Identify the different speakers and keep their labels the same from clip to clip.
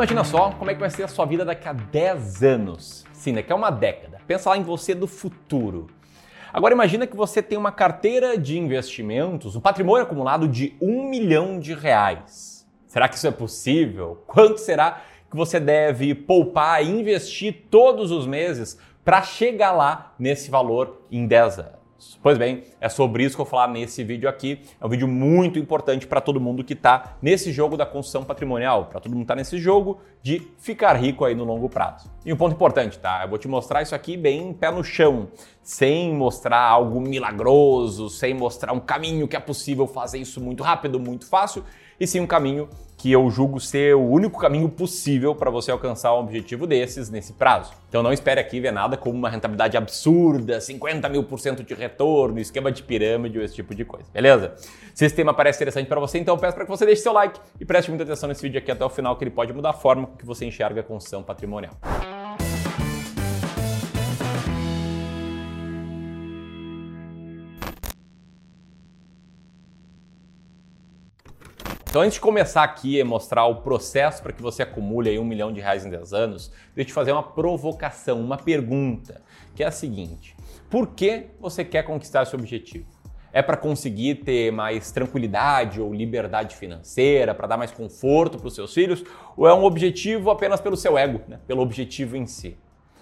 Speaker 1: Imagina só como é que vai ser a sua vida daqui a 10 anos. Sim, daqui a uma década. Pensa lá em você do futuro. Agora imagina que você tem uma carteira de investimentos, um patrimônio acumulado de um milhão de reais. Será que isso é possível? Quanto será que você deve poupar e investir todos os meses para chegar lá nesse valor em 10 anos? Pois bem, é sobre isso que eu vou falar nesse vídeo aqui. É um vídeo muito importante para todo mundo que está nesse jogo da construção patrimonial, para todo mundo que está nesse jogo de ficar rico aí no longo prazo. E um ponto importante, tá? Eu vou te mostrar isso aqui bem pé no chão, sem mostrar algo milagroso, sem mostrar um caminho que é possível fazer isso muito rápido, muito fácil, e sim um caminho que eu julgo ser o único caminho possível para você alcançar um objetivo desses nesse prazo. Então não espere aqui ver nada como uma rentabilidade absurda, 50 mil por cento de retorno, esquema de pirâmide ou esse tipo de coisa, beleza? Se esse tema parece interessante para você, então peço para que você deixe seu like e preste muita atenção nesse vídeo aqui até o final, que ele pode mudar a forma que você enxerga a construção patrimonial. Então, antes de começar aqui a mostrar o processo para que você acumule aí um milhão de reais em 10 anos, deixa eu te fazer uma provocação, uma pergunta, que é a seguinte: por que você quer conquistar esse objetivo? É para conseguir ter mais tranquilidade ou liberdade financeira, para dar mais conforto para os seus filhos? Ou é um objetivo apenas pelo seu ego, né? pelo objetivo em si?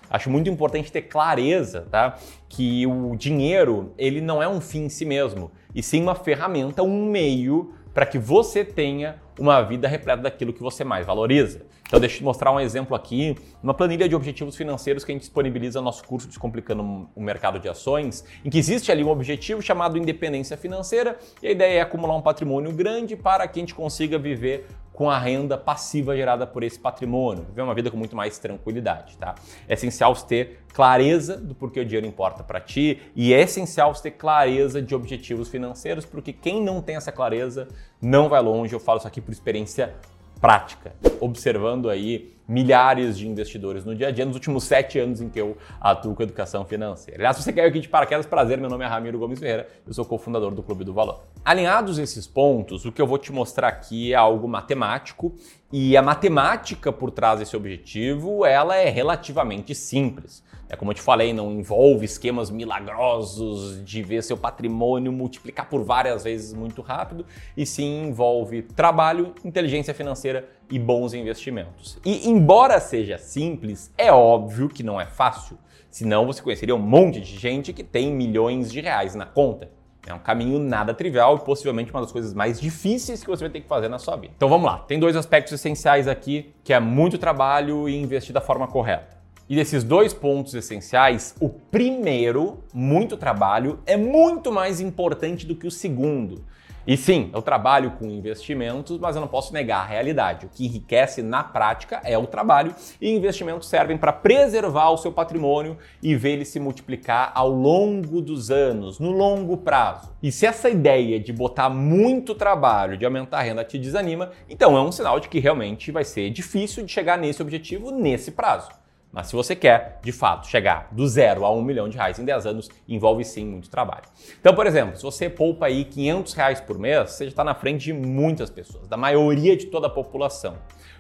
Speaker 1: Acho muito importante ter clareza, tá? Que o dinheiro, ele não é um fim em si mesmo, e sim uma ferramenta, um meio para que você tenha uma vida repleta daquilo que você mais valoriza. Então, deixa eu te mostrar um exemplo aqui, uma planilha de objetivos financeiros que a gente disponibiliza no nosso curso Descomplicando o Mercado de Ações, em que existe ali um objetivo chamado independência financeira, e a ideia é acumular um patrimônio grande para que a gente consiga viver com a renda passiva gerada por esse patrimônio, viver uma vida com muito mais tranquilidade, tá? É essencial ter clareza do porquê o dinheiro importa para ti e é essencial ter clareza de objetivos financeiros, porque quem não tem essa clareza não vai longe. Eu falo isso aqui por experiência prática, observando aí milhares de investidores no dia a dia nos últimos sete anos em que eu atuo com educação financeira. Aliás, se você caiu aqui de paraquedas, prazer, meu nome é Ramiro Gomes Ferreira, eu sou cofundador do Clube do Valor. Alinhados esses pontos, o que eu vou te mostrar aqui é algo matemático e a matemática por trás desse objetivo, ela é relativamente simples. É como eu te falei, não envolve esquemas milagrosos de ver seu patrimônio multiplicar por várias vezes muito rápido, e sim envolve trabalho, inteligência financeira e bons investimentos. E embora seja simples, é óbvio que não é fácil. Senão você conheceria um monte de gente que tem milhões de reais na conta. É um caminho nada trivial e possivelmente uma das coisas mais difíceis que você vai ter que fazer na sua vida. Então vamos lá, tem dois aspectos essenciais aqui, que é muito trabalho e investir da forma correta. E desses dois pontos essenciais, o primeiro, muito trabalho, é muito mais importante do que o segundo. E sim, eu trabalho com investimentos, mas eu não posso negar a realidade. O que enriquece na prática é o trabalho e investimentos servem para preservar o seu patrimônio e ver ele se multiplicar ao longo dos anos, no longo prazo. E se essa ideia de botar muito trabalho, de aumentar a renda te desanima, então é um sinal de que realmente vai ser difícil de chegar nesse objetivo nesse prazo. Mas se você quer, de fato, chegar do zero a um milhão de reais em 10 anos, envolve sim muito trabalho. Então, por exemplo, se você poupa aí 500 reais por mês, você já está na frente de muitas pessoas, da maioria de toda a população.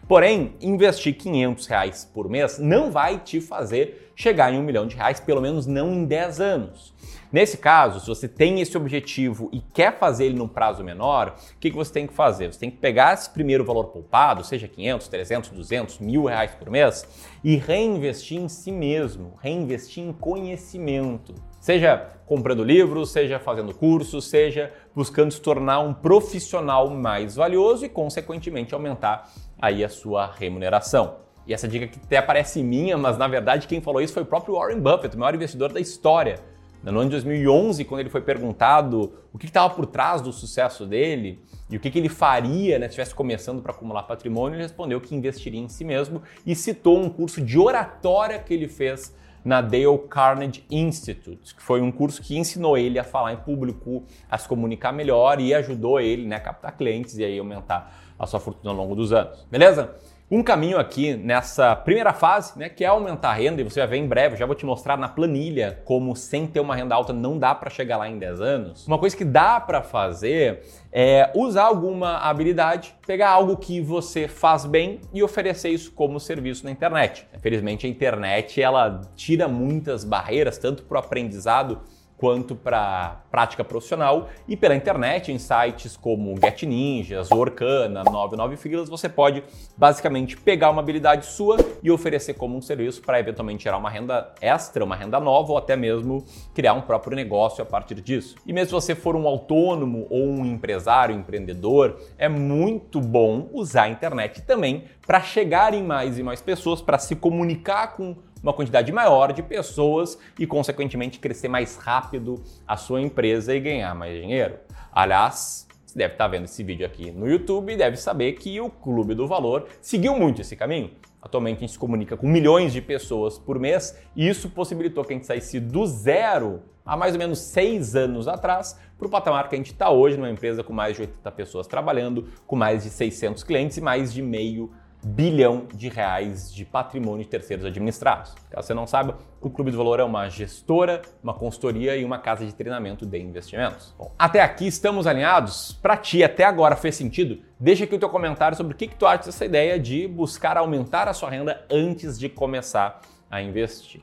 Speaker 1: Porém, investir 500 reais por mês não vai te fazer chegar em um milhão de reais, pelo menos não em 10 anos. Nesse caso, se você tem esse objetivo e quer fazer ele num prazo menor, o que, que você tem que fazer? Você tem que pegar esse primeiro valor poupado, seja 500, 300, 200, mil reais por mês, e reinvestir em si mesmo, reinvestir em conhecimento. Seja comprando livros, seja fazendo cursos, seja buscando se tornar um profissional mais valioso e, consequentemente, aumentar aí a sua remuneração. E essa dica que até parece minha, mas na verdade quem falou isso foi o próprio Warren Buffett, o maior investidor da história. No ano de 2011, quando ele foi perguntado o que estava por trás do sucesso dele e o que, que ele faria né, se estivesse começando para acumular patrimônio, ele respondeu que investiria em si mesmo e citou um curso de oratória que ele fez na Dale Carnegie Institute, que foi um curso que ensinou ele a falar em público, a se comunicar melhor e ajudou ele né, a captar clientes e aí aumentar a sua fortuna ao longo dos anos. Beleza? Um caminho aqui nessa primeira fase, né, que é aumentar a renda, e você vai ver em breve, já vou te mostrar na planilha como sem ter uma renda alta não dá para chegar lá em 10 anos. Uma coisa que dá para fazer é usar alguma habilidade, pegar algo que você faz bem e oferecer isso como serviço na internet. Felizmente a internet ela tira muitas barreiras tanto para o aprendizado quanto para prática profissional e pela internet em sites como Get Ninjas, Orkana, 99 Filas, você pode basicamente pegar uma habilidade sua e oferecer como um serviço para eventualmente gerar uma renda extra, uma renda nova ou até mesmo criar um próprio negócio a partir disso. E mesmo se você for um autônomo ou um empresário, empreendedor, é muito bom usar a internet também para chegar em mais e mais pessoas, para se comunicar com uma quantidade maior de pessoas e, consequentemente, crescer mais rápido a sua empresa e ganhar mais dinheiro. Aliás, você deve estar vendo esse vídeo aqui no YouTube e deve saber que o Clube do Valor seguiu muito esse caminho. Atualmente a gente se comunica com milhões de pessoas por mês e isso possibilitou que a gente saísse do zero há mais ou menos seis anos atrás para o patamar que a gente está hoje, numa empresa com mais de 80 pessoas trabalhando, com mais de 600 clientes e mais de meio bilhão de reais de patrimônio de terceiros administrados. Caso você não saiba, o Clube do Valor é uma gestora, uma consultoria e uma casa de treinamento de investimentos. Bom, até aqui estamos alinhados? Para ti, até agora fez sentido? Deixa aqui o teu comentário sobre o que, que tu acha dessa ideia de buscar aumentar a sua renda antes de começar a investir.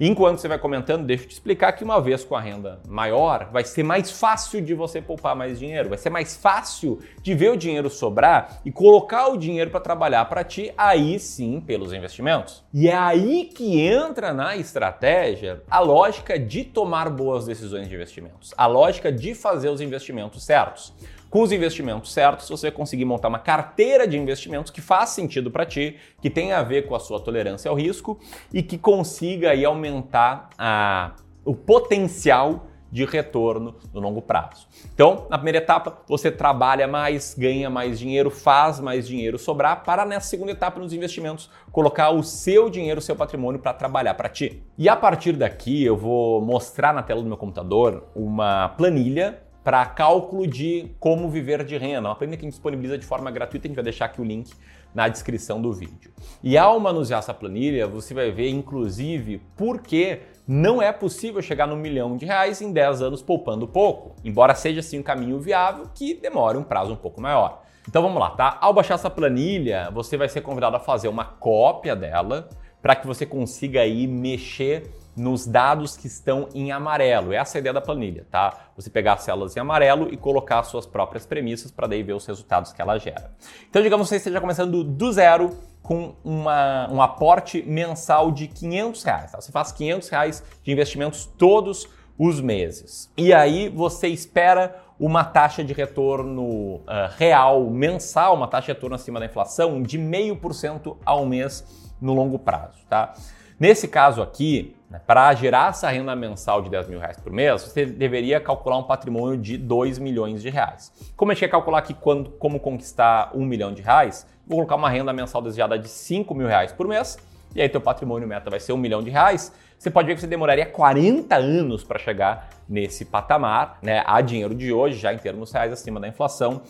Speaker 1: Enquanto você vai comentando, deixa eu te explicar que uma vez com a renda maior, vai ser mais fácil de você poupar mais dinheiro, vai ser mais fácil de ver o dinheiro sobrar e colocar o dinheiro para trabalhar para ti, aí sim, pelos investimentos. E é aí que entra na estratégia a lógica de tomar boas decisões de investimentos, a lógica de fazer os investimentos certos com os investimentos certos, você conseguir montar uma carteira de investimentos que faz sentido para ti, que tenha a ver com a sua tolerância ao risco e que consiga aí aumentar a, o potencial de retorno no longo prazo. Então, na primeira etapa, você trabalha mais, ganha mais dinheiro, faz mais dinheiro sobrar, para nessa segunda etapa nos investimentos colocar o seu dinheiro, o seu patrimônio para trabalhar para ti. E a partir daqui, eu vou mostrar na tela do meu computador uma planilha para cálculo de como viver de renda. Uma planilha que a gente disponibiliza de forma gratuita, a gente vai deixar aqui o link na descrição do vídeo. E ao manusear essa planilha, você vai ver, inclusive, por que não é possível chegar no milhão de reais em 10 anos poupando pouco, embora seja assim um caminho viável que demore um prazo um pouco maior. Então vamos lá, tá? Ao baixar essa planilha, você vai ser convidado a fazer uma cópia dela para que você consiga aí mexer nos dados que estão em amarelo. Essa é a ideia da planilha, tá? Você pegar as células em amarelo e colocar suas próprias premissas para daí ver os resultados que ela gera. Então, digamos que você esteja começando do zero com uma, um aporte mensal de 500 reais. Tá? Você faz 500 reais de investimentos todos os meses. E aí você espera uma taxa de retorno uh, real mensal, uma taxa de retorno acima da inflação de 0,5% ao mês no longo prazo, tá? Nesse caso aqui, para gerar essa renda mensal de 10 mil reais por mês, você deveria calcular um patrimônio de 2 milhões de reais. Como a gente quer calcular aqui quando, como conquistar 1 milhão de reais, vou colocar uma renda mensal desejada de 5 mil reais por mês, e aí teu patrimônio meta vai ser 1 milhão de reais. Você pode ver que você demoraria 40 anos para chegar nesse patamar, né, a dinheiro de hoje, já em termos reais acima da inflação,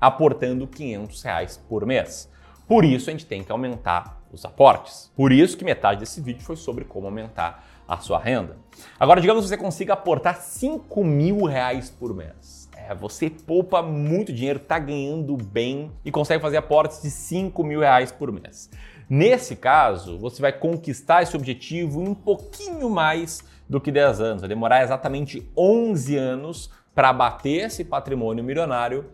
Speaker 1: aportando 500 reais por mês. Por isso a gente tem que aumentar os aportes. Por isso que metade desse vídeo foi sobre como aumentar a sua renda. Agora, digamos que você consiga aportar 5 mil reais por mês. É, você poupa muito dinheiro, está ganhando bem e consegue fazer aportes de 5 mil reais por mês. Nesse caso, você vai conquistar esse objetivo em um pouquinho mais do que 10 anos. Vai demorar exatamente 11 anos para bater esse patrimônio milionário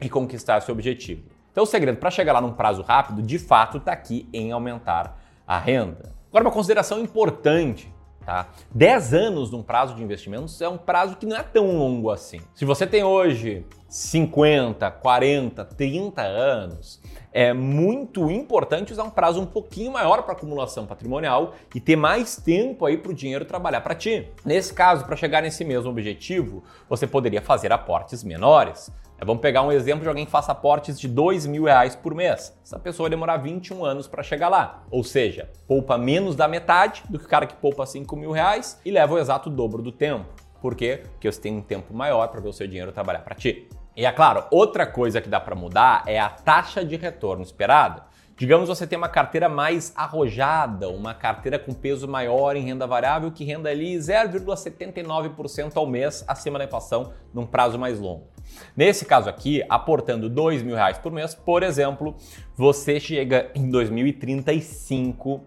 Speaker 1: e conquistar esse objetivo. Então o segredo para chegar lá num prazo rápido, de fato, está aqui em aumentar a renda. Agora, uma consideração importante. Tá? 10 anos num prazo de investimentos é um prazo que não é tão longo assim. Se você tem hoje 50, 40, 30 anos, é muito importante usar um prazo um pouquinho maior para acumulação patrimonial e ter mais tempo aí para o dinheiro trabalhar para ti. Nesse caso, para chegar nesse mesmo objetivo, você poderia fazer aportes menores. É, vamos pegar um exemplo de alguém que faça aportes de dois mil reais por mês. Essa pessoa vai demorar 21 anos para chegar lá. Ou seja, poupa menos da metade do que o cara que poupa 5 mil reais e leva o exato dobro do tempo. Por quê? Porque você tem um tempo maior para ver o seu dinheiro trabalhar para ti. E é claro, outra coisa que dá para mudar é a taxa de retorno esperada. Digamos você tem uma carteira mais arrojada, uma carteira com peso maior em renda variável que renda ali 0,79% ao mês acima da inflação num prazo mais longo. Nesse caso aqui, aportando dois mil reais por mês, por exemplo, você chega em 2035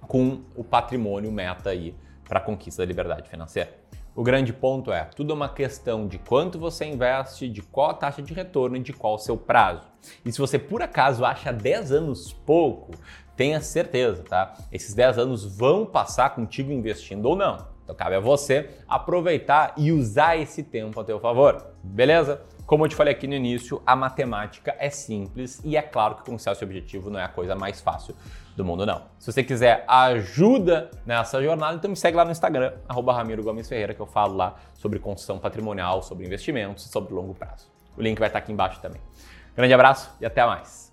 Speaker 1: com o patrimônio meta aí para a conquista da liberdade financeira. O grande ponto é, tudo é uma questão de quanto você investe, de qual a taxa de retorno e de qual o seu prazo. E se você por acaso acha 10 anos pouco, tenha certeza, tá? Esses 10 anos vão passar contigo investindo ou não. Então cabe a você aproveitar e usar esse tempo a teu favor. Beleza? Como eu te falei aqui no início, a matemática é simples e é claro que conquistar esse objetivo não é a coisa mais fácil do mundo, não. Se você quiser ajuda nessa jornada, então me segue lá no Instagram, Ramiro Gomes Ferreira, que eu falo lá sobre construção patrimonial, sobre investimentos sobre longo prazo. O link vai estar aqui embaixo também. Grande abraço e até mais.